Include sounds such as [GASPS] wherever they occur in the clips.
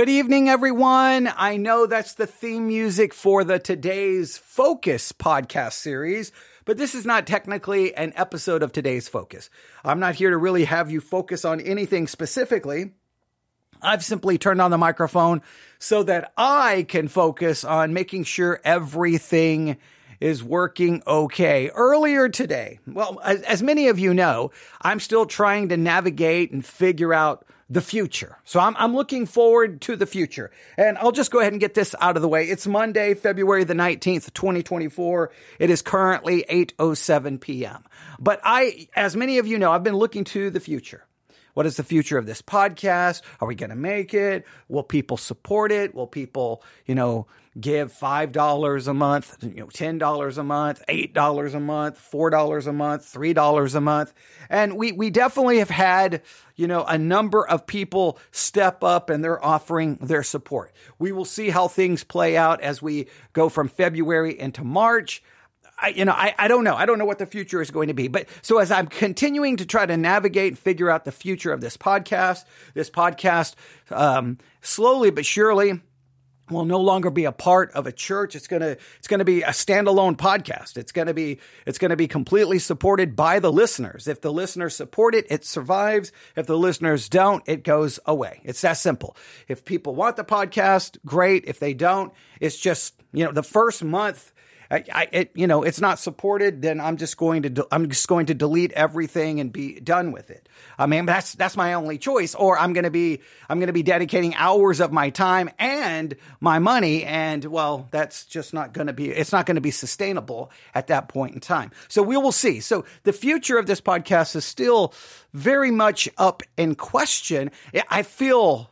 Good evening, everyone. I know that's the theme music for the Today's Focus podcast series, but this is not technically an episode of Today's Focus. I'm not here to really have you focus on anything specifically. I've simply turned on the microphone so that I can focus on making sure everything is working okay. Earlier today, well, as, as, many of you know, I'm still trying to navigate and figure out the future. So I'm, I'm looking forward to the future. And I'll just go ahead and get this out of the way. It's Monday, February the 19th, 2024. It is currently 8.07 p.m. But I, as many of you know, I've been looking to the future. What is the future of this podcast? Are we going to make it? Will people support it? Will people, you know, give $5 a month, you know, $10 a month, $8 a month, $4 a month, $3 a month? And we, we definitely have had, you know, a number of people step up and they're offering their support. We will see how things play out as we go from February into March. I, you know, I, I don't know. I don't know what the future is going to be. But so as I'm continuing to try to navigate and figure out the future of this podcast, this podcast, um, slowly but surely, will no longer be a part of a church. It's gonna it's gonna be a standalone podcast. It's gonna be it's gonna be completely supported by the listeners. If the listeners support it, it survives. If the listeners don't, it goes away. It's that simple. If people want the podcast, great. If they don't, it's just you know the first month I, I, it, you know, it's not supported, then I'm just going to, de- I'm just going to delete everything and be done with it. I mean, that's, that's my only choice. Or I'm going to be, I'm going to be dedicating hours of my time and my money. And well, that's just not going to be, it's not going to be sustainable at that point in time. So we will see. So the future of this podcast is still very much up in question. I feel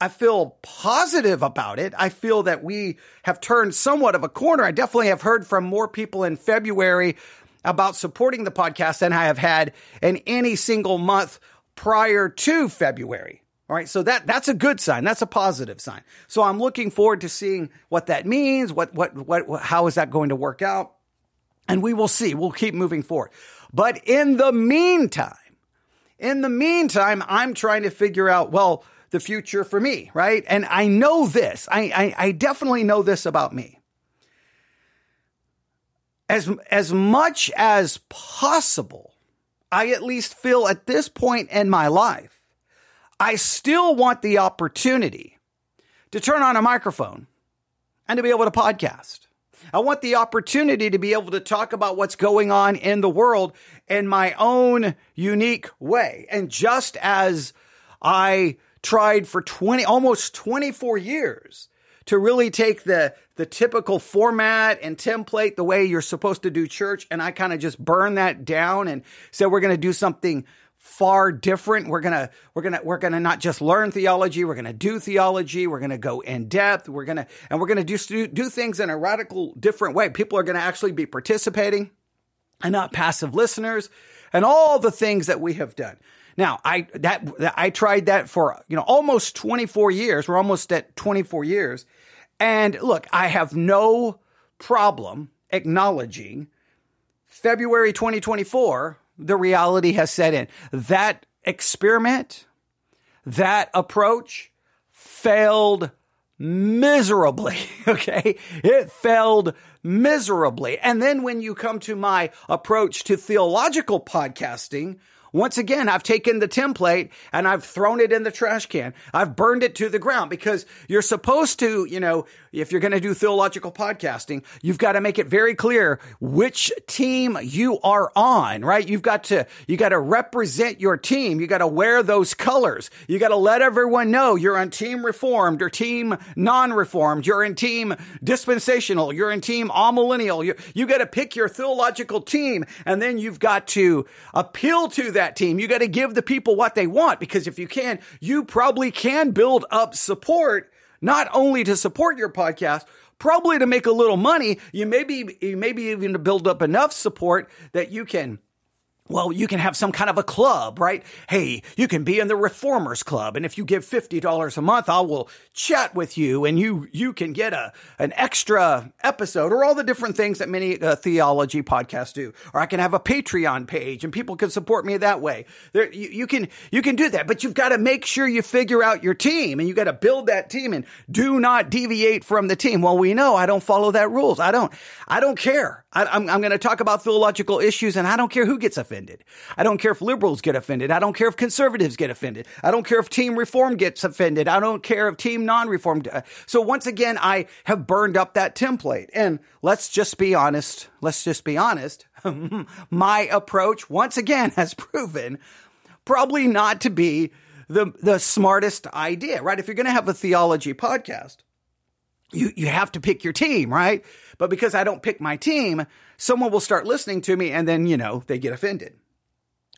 I feel positive about it. I feel that we have turned somewhat of a corner. I definitely have heard from more people in February about supporting the podcast than I have had in any single month prior to February. All right. So that, that's a good sign. That's a positive sign. So I'm looking forward to seeing what that means. What, what, what, how is that going to work out? And we will see. We'll keep moving forward. But in the meantime, in the meantime, I'm trying to figure out, well, the future for me, right? And I know this. I, I, I definitely know this about me. As, as much as possible, I at least feel at this point in my life, I still want the opportunity to turn on a microphone and to be able to podcast. I want the opportunity to be able to talk about what's going on in the world in my own unique way. And just as I tried for 20, almost 24 years to really take the, the typical format and template the way you're supposed to do church. And I kind of just burned that down and said, we're going to do something far different. We're going to, we're going to, we're going to not just learn theology. We're going to do theology. We're going to go in depth. We're going to, and we're going to do, do things in a radical different way. People are going to actually be participating and not passive listeners and all the things that we have done. Now, I that I tried that for, you know, almost 24 years. We're almost at 24 years. And look, I have no problem acknowledging February 2024, the reality has set in. That experiment, that approach failed miserably. [LAUGHS] Okay. It failed miserably. And then when you come to my approach to theological podcasting, once again, I've taken the template and I've thrown it in the trash can. I've burned it to the ground because you're supposed to, you know, if you're going to do theological podcasting, you've got to make it very clear which team you are on, right? You've got to, you got to represent your team. You got to wear those colors. You got to let everyone know you're on team reformed or team non-reformed. You're in team dispensational. You're in team amillennial. You, you got to pick your theological team and then you've got to appeal to that team. You got to give the people what they want because if you can, you probably can build up support not only to support your podcast, probably to make a little money. You maybe, maybe even to build up enough support that you can well, you can have some kind of a club, right? Hey, you can be in the reformers club. And if you give $50 a month, I will chat with you and you, you can get a, an extra episode or all the different things that many uh, theology podcasts do. Or I can have a Patreon page and people can support me that way. There, you, you can, you can do that, but you've got to make sure you figure out your team and you got to build that team and do not deviate from the team. Well, we know I don't follow that rules. I don't, I don't care. I, I'm, I'm going to talk about theological issues and I don't care who gets offended. I don't care if liberals get offended. I don't care if conservatives get offended. I don't care if team reform gets offended. I don't care if team non-reform. Uh, so once again, I have burned up that template. And let's just be honest. Let's just be honest. [LAUGHS] My approach once again [LAUGHS] has proven probably not to be the, the smartest idea, right? If you're going to have a theology podcast, you, you have to pick your team, right? But because I don't pick my team, someone will start listening to me and then, you know, they get offended.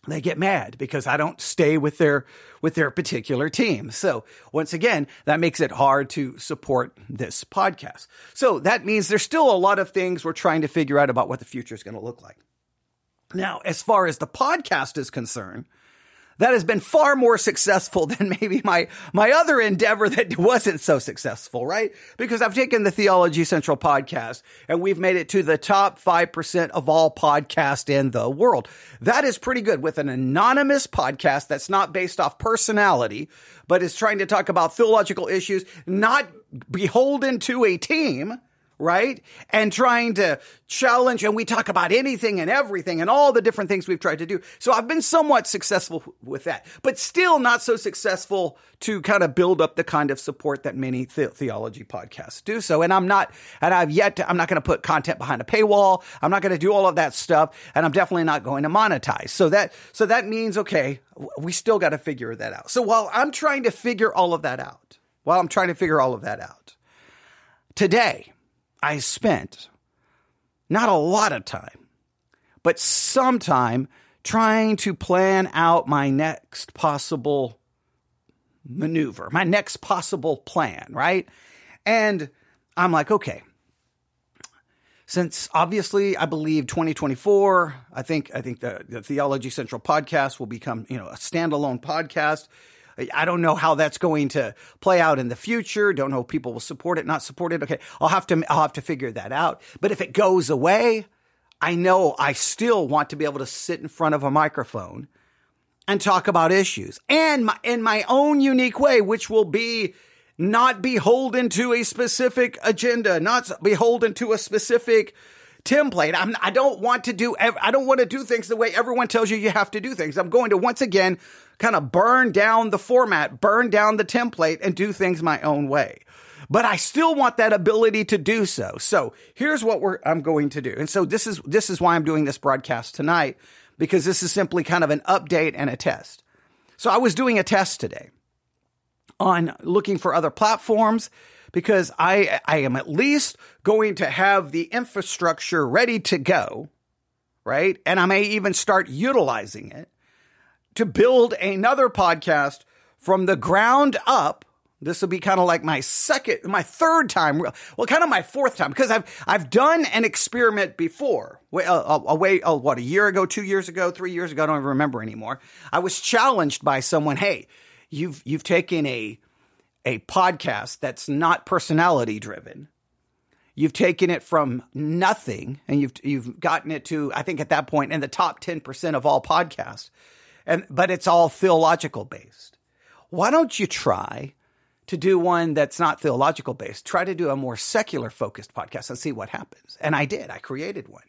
They get mad because I don't stay with their, with their particular team. So once again, that makes it hard to support this podcast. So that means there's still a lot of things we're trying to figure out about what the future is going to look like. Now, as far as the podcast is concerned, that has been far more successful [LAUGHS] than maybe my, my other endeavor that wasn't so successful, right? Because I've taken the Theology Central podcast and we've made it to the top 5% of all podcasts in the world. That is pretty good with an anonymous podcast that's not based off personality, but is trying to talk about theological issues, not beholden to a team right? And trying to challenge, and we talk about anything and everything and all the different things we've tried to do. So I've been somewhat successful with that, but still not so successful to kind of build up the kind of support that many the- theology podcasts do. So, and I'm not, and I've yet to, I'm not going to put content behind a paywall. I'm not going to do all of that stuff, and I'm definitely not going to monetize. So that, so that means, okay, we still got to figure that out. So while I'm trying to figure all of that out, while I'm trying to figure all of that out, today, I spent not a lot of time, but some time trying to plan out my next possible maneuver, my next possible plan, right? And I'm like, okay, since obviously I believe 2024, I think I think the, the Theology Central podcast will become, you know, a standalone podcast. I don't know how that's going to play out in the future. Don't know if people will support it, not support it. Okay, I'll have to I'll have to figure that out. But if it goes away, I know I still want to be able to sit in front of a microphone and talk about issues and my, in my own unique way, which will be not beholden to a specific agenda, not beholden to a specific template. I'm, I don't want to do, I don't want to do things the way everyone tells you you have to do things. I'm going to once again kind of burn down the format, burn down the template and do things my own way. But I still want that ability to do so. So here's what I'm going to do. And so this is, this is why I'm doing this broadcast tonight because this is simply kind of an update and a test. So I was doing a test today on looking for other platforms because I, I am at least going to have the infrastructure ready to go, right? And I may even start utilizing it to build another podcast from the ground up. This will be kind of like my second, my third time, well, kind of my fourth time, because I've I've done an experiment before, away, uh, uh, uh, oh, what a year ago, two years ago, three years ago, I don't even remember anymore. I was challenged by someone, hey, you've you've taken a a podcast that's not personality driven. You've taken it from nothing and you've you've gotten it to I think at that point in the top 10% of all podcasts and but it's all theological based. Why don't you try to do one that's not theological based? Try to do a more secular focused podcast and see what happens. And I did. I created one.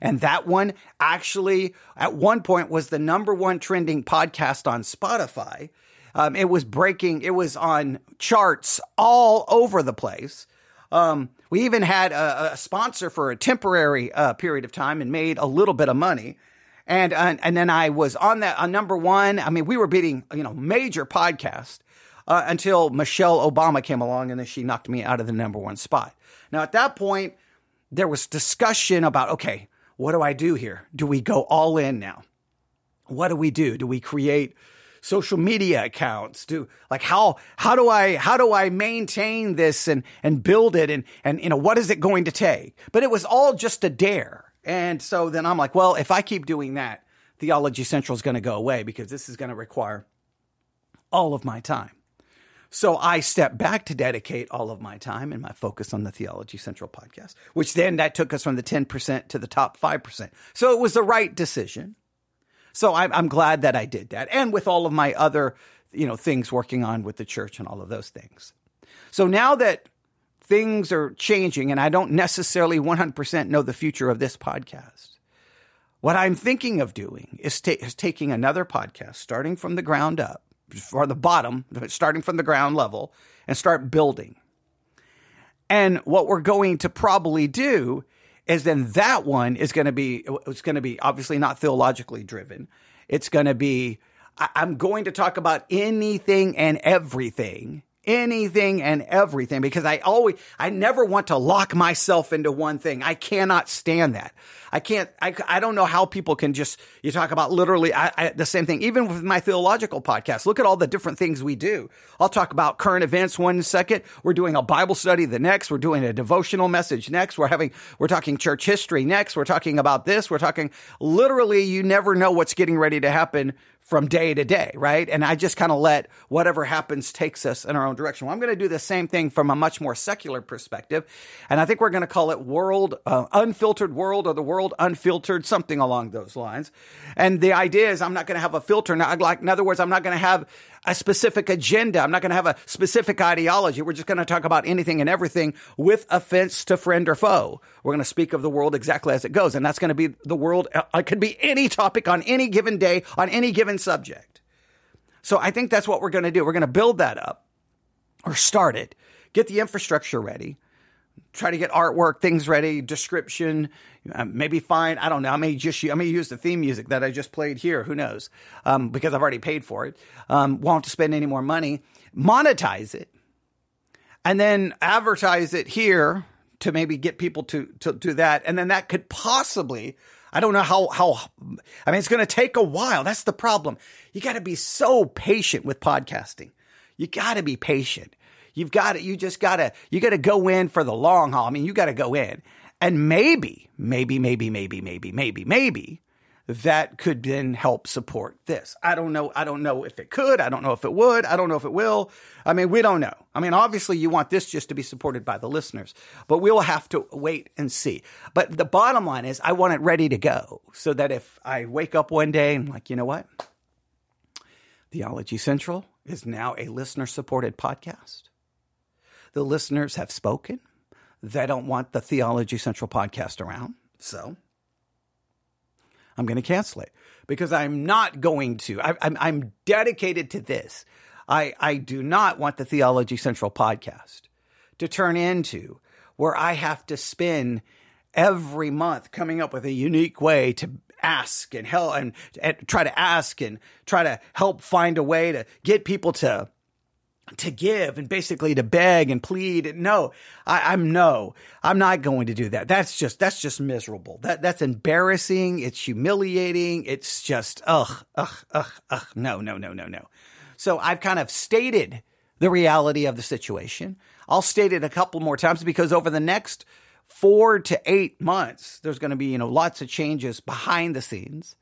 And that one actually at one point was the number one trending podcast on Spotify. Um, it was breaking, it was on charts all over the place. Um, we even had a, a, sponsor for a temporary uh, period of time and made a little bit of money and uh, and then I was on that on number one. I mean, we were beating you know major podcast uh, until Michelle Obama came along, and then she knocked me out of the number one spot. Now at that point, there was discussion about okay, what do I do here? Do we go all in now? What do we do? Do we create social media accounts? Do like how how do I how do I maintain this and and build it and and you know what is it going to take? But it was all just a dare. And so then I'm like, well, if I keep doing that, Theology Central is going to go away because this is going to require all of my time. So I stepped back to dedicate all of my time and my focus on the Theology Central podcast, which then that took us from the 10% to the top 5%. So it was the right decision. So I'm, I'm glad that I did that. And with all of my other, you know, things working on with the church and all of those things. So now that things are changing and I don't necessarily 100% know the future of this podcast, what I'm thinking of doing is, ta- is taking another podcast, starting from the ground up, or the bottom, starting from the ground level, and start building. And what we're going to probably do is then that one is going to be it's going to be obviously not theologically driven. It's going to be I'm going to talk about anything and everything anything and everything because I always, I never want to lock myself into one thing. I cannot stand that. I can't, I, I don't know how people can just, you talk about literally I, I, the same thing, even with my theological podcast. Look at all the different things we do. I'll talk about current events one second. We're doing a Bible study the next. We're doing a devotional message next. We're having, we're talking church history next. We're talking about this. We're talking literally, you never know what's getting ready to happen from day to day, right? And I just kind of let whatever happens takes us in our own direction. Well, I'm going to do the same thing from a much more secular perspective. And I think we're going to call it world, uh, unfiltered world or the world unfiltered, something along those lines. And the idea is I'm not going to have a filter. Now, like, in other words, I'm not going to have a specific agenda. I'm not going to have a specific ideology. We're just going to talk about anything and everything with offense to friend or foe. We're going to speak of the world exactly as it goes. And that's going to be the world. Uh, it could be any topic on any given day, on any given subject. So I think that's what we're going to do. We're going to build that up or start it, get the infrastructure ready, try to get artwork, things ready, description, uh, maybe find, I don't know, I may just, I may use the theme music that I just played here. Who knows? Um, because I've already paid for it. Um, won't spend any more money. Monetize it and then advertise it here to maybe get people to, to do that. And then that could possibly, I don't know how, how, I mean, it's going to take a while. That's the problem. You got to be so patient with podcasting. You got to be patient. You've got to, you just got to, you got to go in for the long haul. I mean, you got to go in. And maybe, maybe, maybe, maybe, maybe, maybe, maybe that could then help support this. I don't know. I don't know if it could. I don't know if it would. I don't know if it will. I mean, we don't know. I mean, obviously you want this just to be supported by the listeners, but we'll have to wait and see. But the bottom line is I want it ready to go so that if I wake up one day and like, you know what? Theology Central is now a listener supported podcast. The listeners have spoken. They don't want the Theology Central podcast around. So I'm going to cancel it because I'm not going to. I, I'm, I'm dedicated to this. I, I do not want the Theology Central podcast to turn into where I have to spend every month coming up with a unique way to ask and help and, and, try to ask and try to help find a way to get people to to give and basically to beg and plead. No, I, am no, I'm not going to do that. That's just, that's just miserable. That, that's embarrassing. It's humiliating. It's just, ugh, ugh, ugh, ugh. No, no, no, no, no. So I've kind of stated the reality of the situation. I'll state it a couple more times because over the next four to eight months, there's going to be, you know, lots of changes behind the scenes.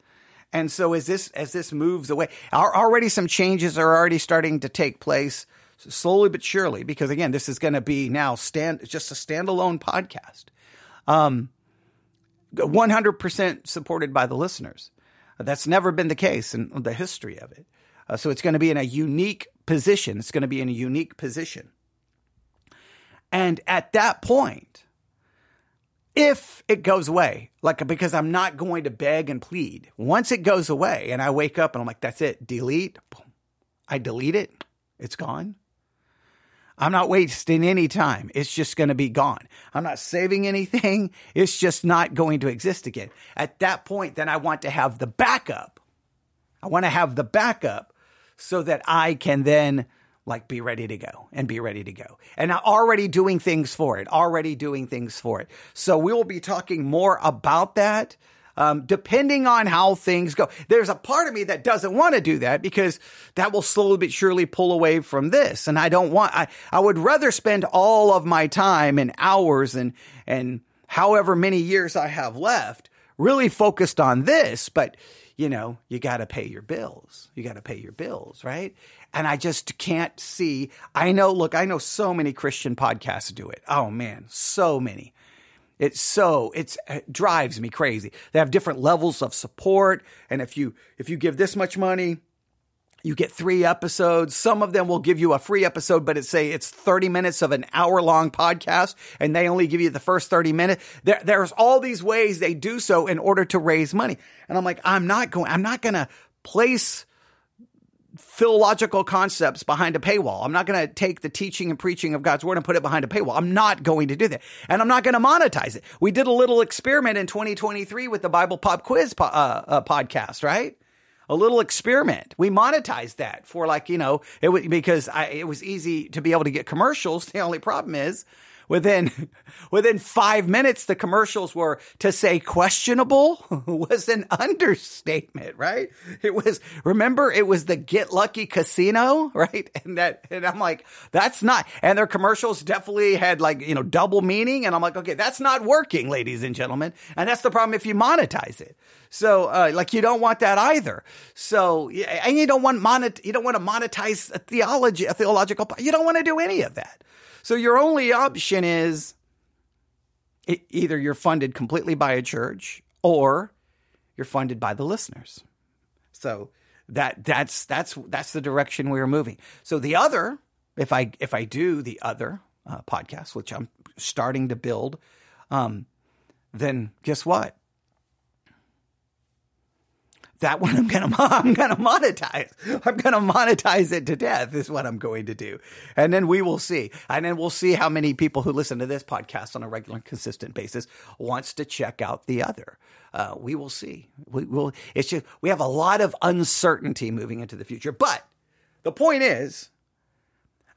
And so as this as this moves away, already some changes are already starting to take place slowly but surely. Because again, this is going to be now stand just a standalone podcast, um, one hundred percent supported by the listeners. That's never been the case in the history of it. Uh, so it's going to be in a unique position. It's going to be in a unique position. And at that point, if it goes away, like because I'm not going to beg and plead. Once it goes away and I wake up and I'm like, that's it, delete. I delete it. It's gone. I'm not wasting any time. It's just going to be gone. I'm not saving anything. [LAUGHS] It's just not going to exist again. At that point, then I want to have the backup. I want to have the backup so that I can then like be ready to go and be ready to go. And already doing things for it, already doing things for it. So we will be talking more about that. Um, depending on how things go. There's a part of me that doesn't want to do that because that will slowly but surely pull away from this. And I don't want, I, I would rather spend all of my time and hours and, and however many years I have left really focused on this. But you know, you got to pay your bills. You got to pay your bills, right? And I just can't see. I know, look, I know so many Christian podcasts do it. Oh man, so many. It's so it's it drives me crazy. They have different levels of support, and if you if you give this much money, you get three episodes. Some of them will give you a free episode, but it's say it's 30 minutes of an hour long podcast and they only give you the first 30 minutes. There, there's all these ways they do so in order to raise money. And I'm like, I'm not going, I'm not going to place theological concepts behind a paywall. I'm not going to take the teaching and preaching of God's word and put it behind a paywall. I'm not going to do that. And I'm not going to monetize it. We did a little experiment in 2023 with the Bible Pop Quiz po- uh, uh, podcast, right? A little experiment. We monetized that for like, you know, it was because I, it was easy to be able to get commercials. [LAUGHS] The only problem is within within five minutes the commercials were to say questionable [LAUGHS] was an understatement right it was remember it was the get lucky casino [LAUGHS] right and that and i'm like that's not and their commercials definitely had like you know double meaning and i'm like okay that's not working ladies and gentlemen and that's the problem if you monetize it so, uh, like, you don't want that either. So, and you don't want monet, you don't want to monetize a theology, a theological. You don't want to do any of that. So your only option is either you're funded completely by a church or you're funded by the listeners. So that that's that's that's the direction we are moving. So the other, if I if I do the other uh, podcast, which I'm starting to build, um, then guess what? That one I'm gonna [LAUGHS] I'm gonna monetize. I'm gonna monetize it to death is what I'm going to do, and then we will see, and then we'll see how many people who listen to this podcast on a regular, consistent basis wants to check out the other. Uh, we will see. We will. It's just we have a lot of uncertainty moving into the future, but the point is.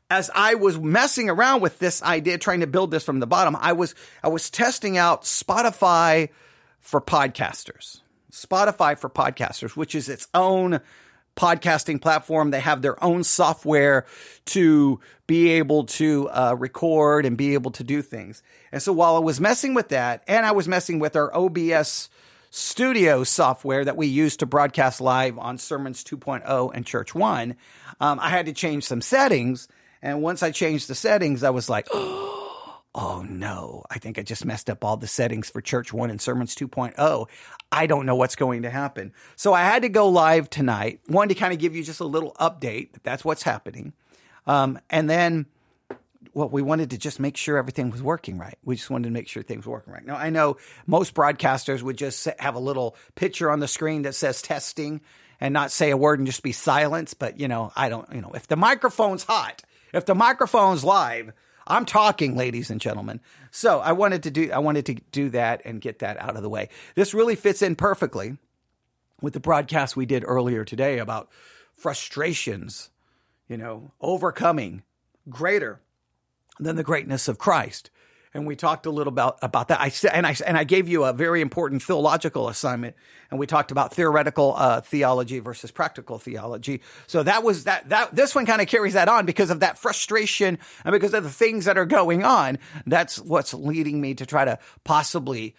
As I was messing around with this idea, trying to build this from the bottom, I was I was testing out Spotify for podcasters Spotify for podcasters, which is its own podcasting platform. They have their own software to be able to uh, record and be able to do things. And so while I was messing with that, and I was messing with our OBS studio software that we use to broadcast live on Sermons 2.0 and Church One, um, I had to change some settings. And once I changed the settings, I was like, [GASPS] oh, oh no, I think I just messed up all the settings for Church One and Sermons 2.0. I don't know what's going to happen. So I had to go live tonight. One to kind of give you just a little update. That's what's happening. Um, and then, well, we wanted to just make sure everything was working right. We just wanted to make sure things were working right. Now, I know most broadcasters would just have a little picture on the screen that says testing and not say a word and just be silence. But, you know, I don't, you know, if the microphone's hot, if the microphone's live, I'm talking, ladies and gentlemen. So I wanted to do I wanted to do that and get that out of the way. This really fits in perfectly with the broadcast we did earlier today about frustrations, you know, overcoming greater than the greatness of Christ and we talked a little about about that. I and I and I gave you a very important theological assignment, and we talked about theoretical uh, theology versus practical theology. So that was that that this one kind of carries that on because of that frustration and because of the things that are going on. That's what's leading me to try to possibly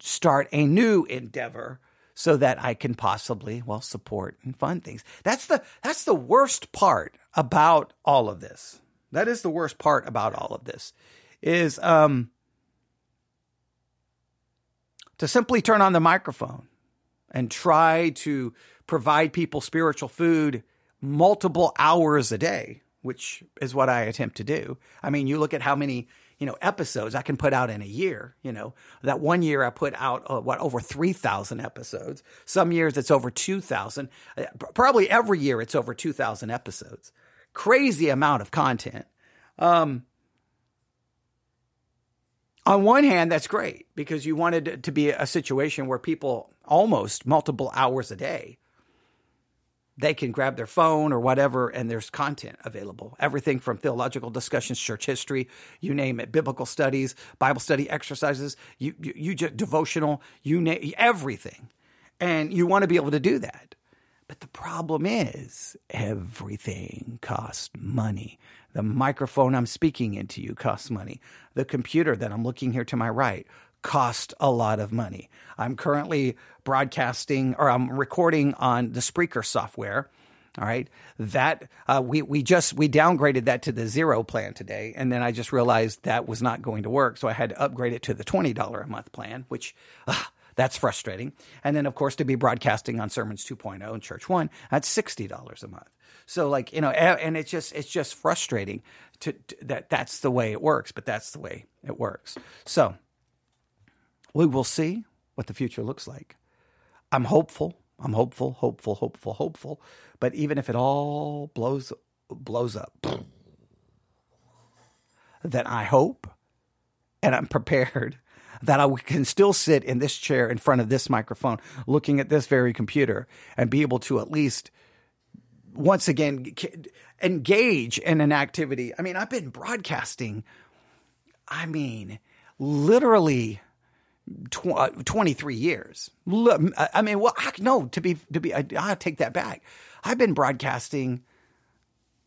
start a new endeavor so that I can possibly well support and fund things. That's the that's the worst part about all of this. That is the worst part about all of this is um, to simply turn on the microphone and try to provide people spiritual food multiple hours a day, which is what I attempt to do. I mean, you look at how many you know episodes I can put out in a year. You know that one year I put out uh, what over three thousand episodes. Some years it's over two thousand. Uh, probably every year it's over two thousand episodes. Crazy amount of content. Um, on one hand, that's great because you wanted it to be a situation where people almost multiple hours a day they can grab their phone or whatever and there's content available. Everything from theological discussions church history you name it biblical studies bible study exercises you you, you just devotional you name everything. And you want to be able to do that. But the problem is everything costs money the microphone I'm speaking into you costs money. The computer that I'm looking here to my right cost a lot of money. I'm currently broadcasting or I'm recording on the Spreaker software. All right, that uh, we we just we downgraded that to the zero plan today, and then I just realized that was not going to work, so I had to upgrade it to the twenty dollar a month plan, which uh, that's frustrating. And then of course to be broadcasting on Sermons 2.0 and Church One, that's sixty dollars a month. So like you know, and it's just it's just frustrating to, to that that's the way it works, but that's the way it works. So we will see what the future looks like. I'm hopeful. I'm hopeful, hopeful, hopeful, hopeful. But even if it all blows blows up, then I hope and I'm prepared [LAUGHS] that I can still sit in this chair in front of this microphone, looking at this very computer, and be able to at least once again engage in an activity. I mean, I've been broadcasting. I mean, literally tw- uh, 23 years. I mean, well, no, to be, to be, I, I'll take that back. I've been broadcasting,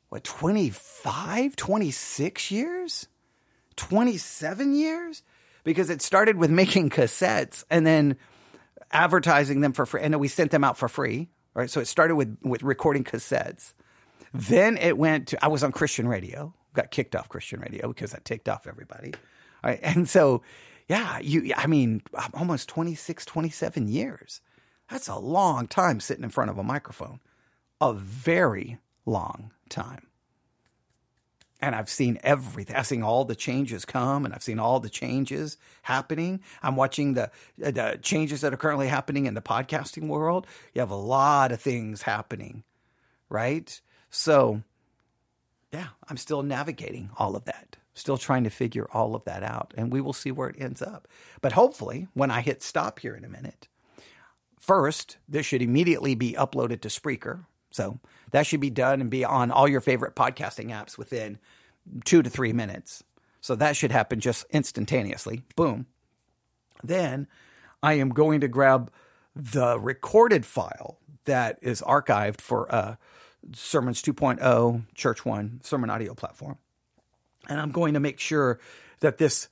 what, 25, 26 years? 27 years? Because it started with [LAUGHS] making cassettes and then advertising them for free. And then we sent them out for free, right? So it started with, with recording cassettes. Then it went to, I was on Christian radio, got kicked off Christian radio because I ticked off everybody. Right. [LAUGHS] And so yeah, you, I mean, almost 26, 27 years. That's a long time sitting in front of a microphone. A very long time. And I've seen everything. I've seen all the changes come and I've seen all the changes happening. I'm watching the, uh, the changes that are currently happening in the podcasting world. You have a lot of things happening, right? So, yeah, I'm still navigating all of that. Still trying to figure all of that out, and we will see where it ends up. But hopefully, when I hit stop here in a minute, first, this should immediately be uploaded to Spreaker. So that should be done and be on all your favorite podcasting apps within two to three minutes. So that should happen just instantaneously. Boom. Then I am going to grab the recorded file that is archived for uh, Sermons 2.0 Church One sermon audio platform. And I'm going to make sure that this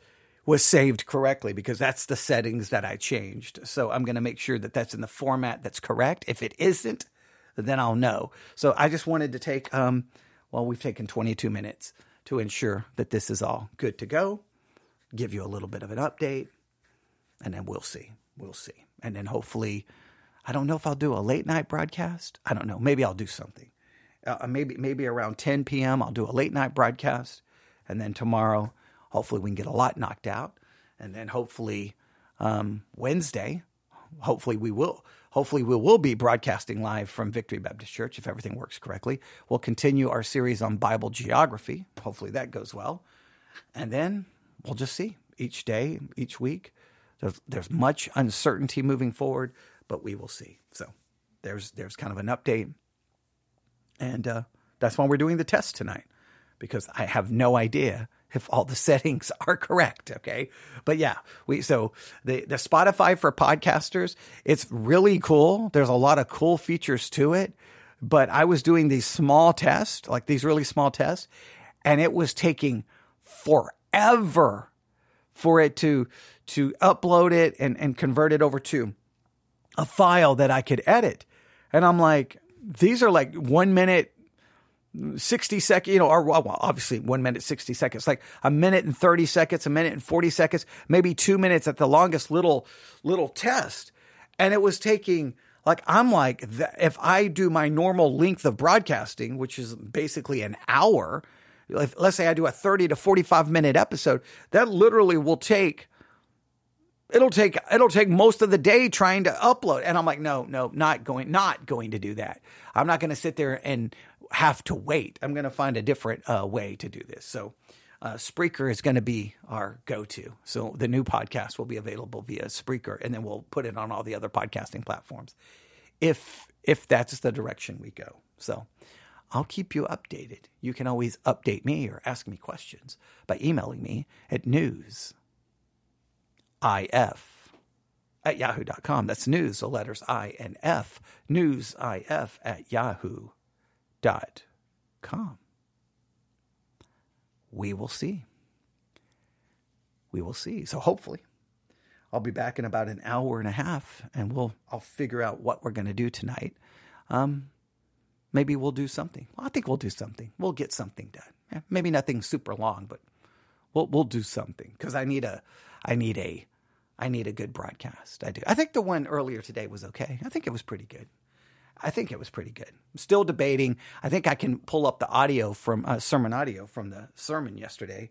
was saved correctly because that's the settings that I changed. So I'm going to make sure that that's in the format that's correct. If it isn't, then I'll know. So I just wanted to take, um, well, we've taken 22 minutes to ensure that this is all good to go, give you a little bit of an update, and then we'll see. We'll see. And then hopefully, I don't know if I'll do a late night broadcast. I don't know. Maybe I'll do something. Uh, maybe maybe around 10 p.m. I'll do a late night broadcast and then tomorrow, hopefully, we can get a lot knocked out. And then hopefully, um, Wednesday, hopefully, we will. Hopefully, we will be broadcasting live from Victory Baptist Church if everything works correctly. We'll continue our series on Bible geography. Hopefully, that goes well. And then we'll just see each day, each week. There's, there's much uncertainty moving forward, but we will see. So there's there's kind of an update, and uh, that's why we're doing the test tonight because I have no idea if all the [LAUGHS] settings are correct. Okay. But yeah, we, so the, the Spotify for podcasters, it's really cool. There's a lot of cool features to it, but I was doing these small tests, like these really small tests, and it was taking forever for it to, to upload it and, and convert it over to a file that I could edit. And I'm like, these are like one minute 60 seconds, you know, or well, obviously one minute, 60 seconds, like a minute and 30 seconds, a minute and 40 seconds, maybe two minutes at the longest little, little test. And it was taking, like, I'm like, if I do my normal length of broadcasting, which is basically an hour, if, let's say I do a 30 to 45 minute episode, that literally will take, it'll take, it'll take most of the day trying to upload. And I'm like, no, no, not going, not going to do that. I'm not going to sit there and have to wait. I'm going to find a different uh, way to do this. So, uh, Spreaker is going to be our go to. So, the new podcast will be available via Spreaker, and then we'll put it on all the other podcasting platforms if if that's the direction we go. So, I'll keep you updated. You can always update me or ask me questions by emailing me at news if at yahoo.com. That's news, the letters I and F, news if at yahoo dot com. We will see. We will see. So hopefully, I'll be back in about an hour and a half, and we'll I'll figure out what we're going to do tonight. Um, maybe we'll do something. Well, I think we'll do something. We'll get something done. Yeah, maybe nothing super long, but we'll we'll do something because I need a I need a I need a good broadcast. I do. I think the one earlier today was okay. I think it was pretty good. I think it was pretty good. I'm still debating. I think I can pull up the audio from uh, sermon audio from the sermon yesterday.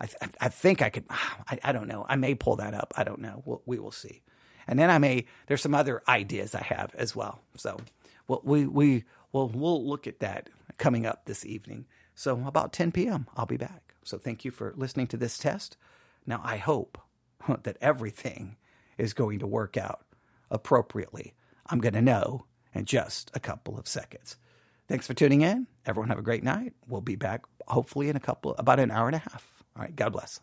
I, th- I think I could. [SIGHS] I, I, don't know. I may pull that up. I don't know. We'll, we will see. And then I may. There's some other ideas I have as well. So we'll, we we will we'll look at that coming up this evening. So about 10 p.m. I'll be back. So thank you for listening to this test. Now I hope [LAUGHS] that everything is going to work out appropriately. I'm going to know in just a couple of seconds. Thanks for tuning in. Everyone have a great night. We'll be back hopefully in a couple about an hour and a half. All right, God bless.